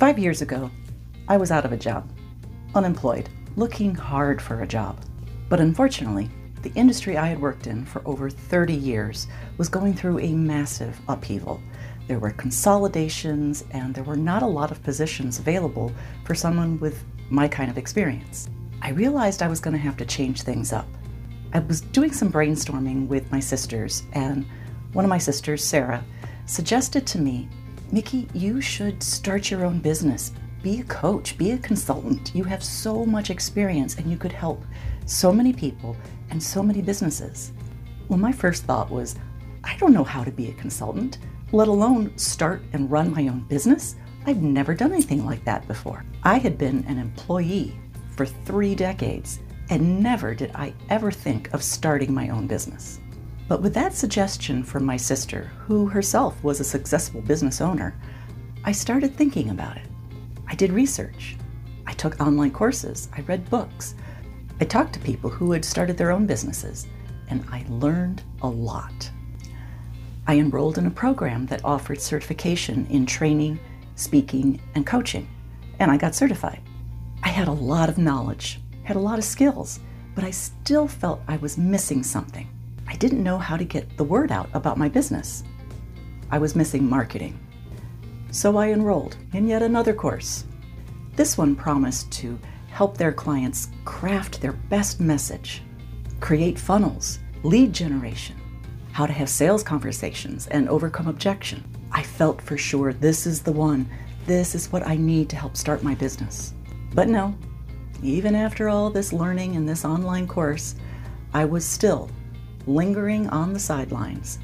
Five years ago, I was out of a job, unemployed, looking hard for a job. But unfortunately, the industry I had worked in for over 30 years was going through a massive upheaval. There were consolidations, and there were not a lot of positions available for someone with my kind of experience. I realized I was going to have to change things up. I was doing some brainstorming with my sisters, and one of my sisters, Sarah, suggested to me Mickey, you should start your own business. Be a coach, be a consultant. You have so much experience and you could help so many people and so many businesses. Well, my first thought was, I don't know how to be a consultant, let alone start and run my own business. I've never done anything like that before. I had been an employee for three decades, and never did I ever think of starting my own business. But with that suggestion from my sister, who herself was a successful business owner, I started thinking about it. I did research. I took online courses. I read books. I talked to people who had started their own businesses, and I learned a lot. I enrolled in a program that offered certification in training, speaking, and coaching, and I got certified. I had a lot of knowledge, had a lot of skills, but I still felt I was missing something. I didn't know how to get the word out about my business. I was missing marketing. So I enrolled in yet another course. This one promised to help their clients craft their best message, create funnels, lead generation, how to have sales conversations, and overcome objection. I felt for sure this is the one, this is what I need to help start my business. But no, even after all this learning in this online course, I was still lingering on the sidelines,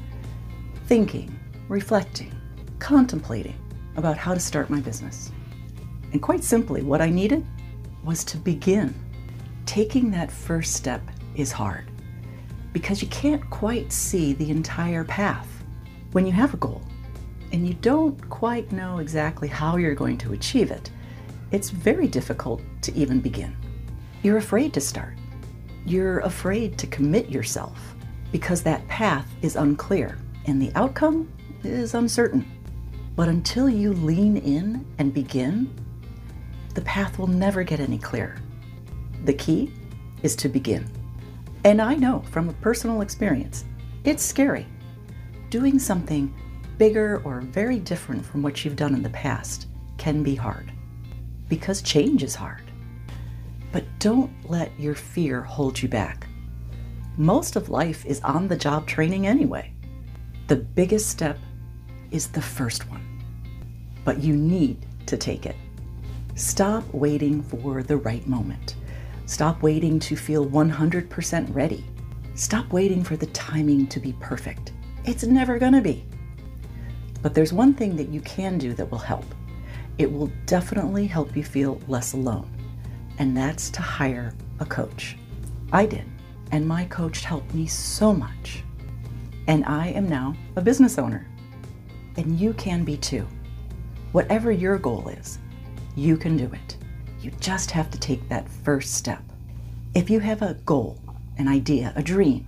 thinking, reflecting, contemplating about how to start my business. And quite simply, what I needed was to begin. Taking that first step is hard because you can't quite see the entire path. When you have a goal and you don't quite know exactly how you're going to achieve it, it's very difficult to even begin. You're afraid to start. You're afraid to commit yourself because that path is unclear and the outcome is uncertain. But until you lean in and begin, the path will never get any clearer. The key is to begin. And I know from a personal experience, it's scary. Doing something bigger or very different from what you've done in the past can be hard because change is hard. But don't let your fear hold you back most of life is on the job training anyway. The biggest step is the first one, but you need to take it. Stop waiting for the right moment. Stop waiting to feel 100% ready. Stop waiting for the timing to be perfect. It's never going to be. But there's one thing that you can do that will help. It will definitely help you feel less alone, and that's to hire a coach. I did and my coach helped me so much. And I am now a business owner. And you can be too. Whatever your goal is, you can do it. You just have to take that first step. If you have a goal, an idea, a dream,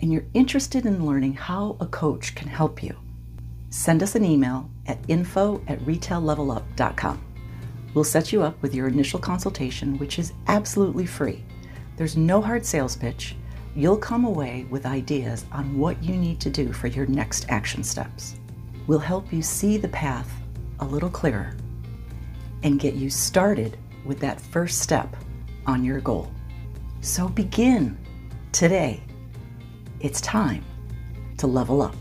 and you're interested in learning how a coach can help you, send us an email at info at retaillevelup.com. We'll set you up with your initial consultation, which is absolutely free. There's no hard sales pitch. You'll come away with ideas on what you need to do for your next action steps. We'll help you see the path a little clearer and get you started with that first step on your goal. So begin today. It's time to level up.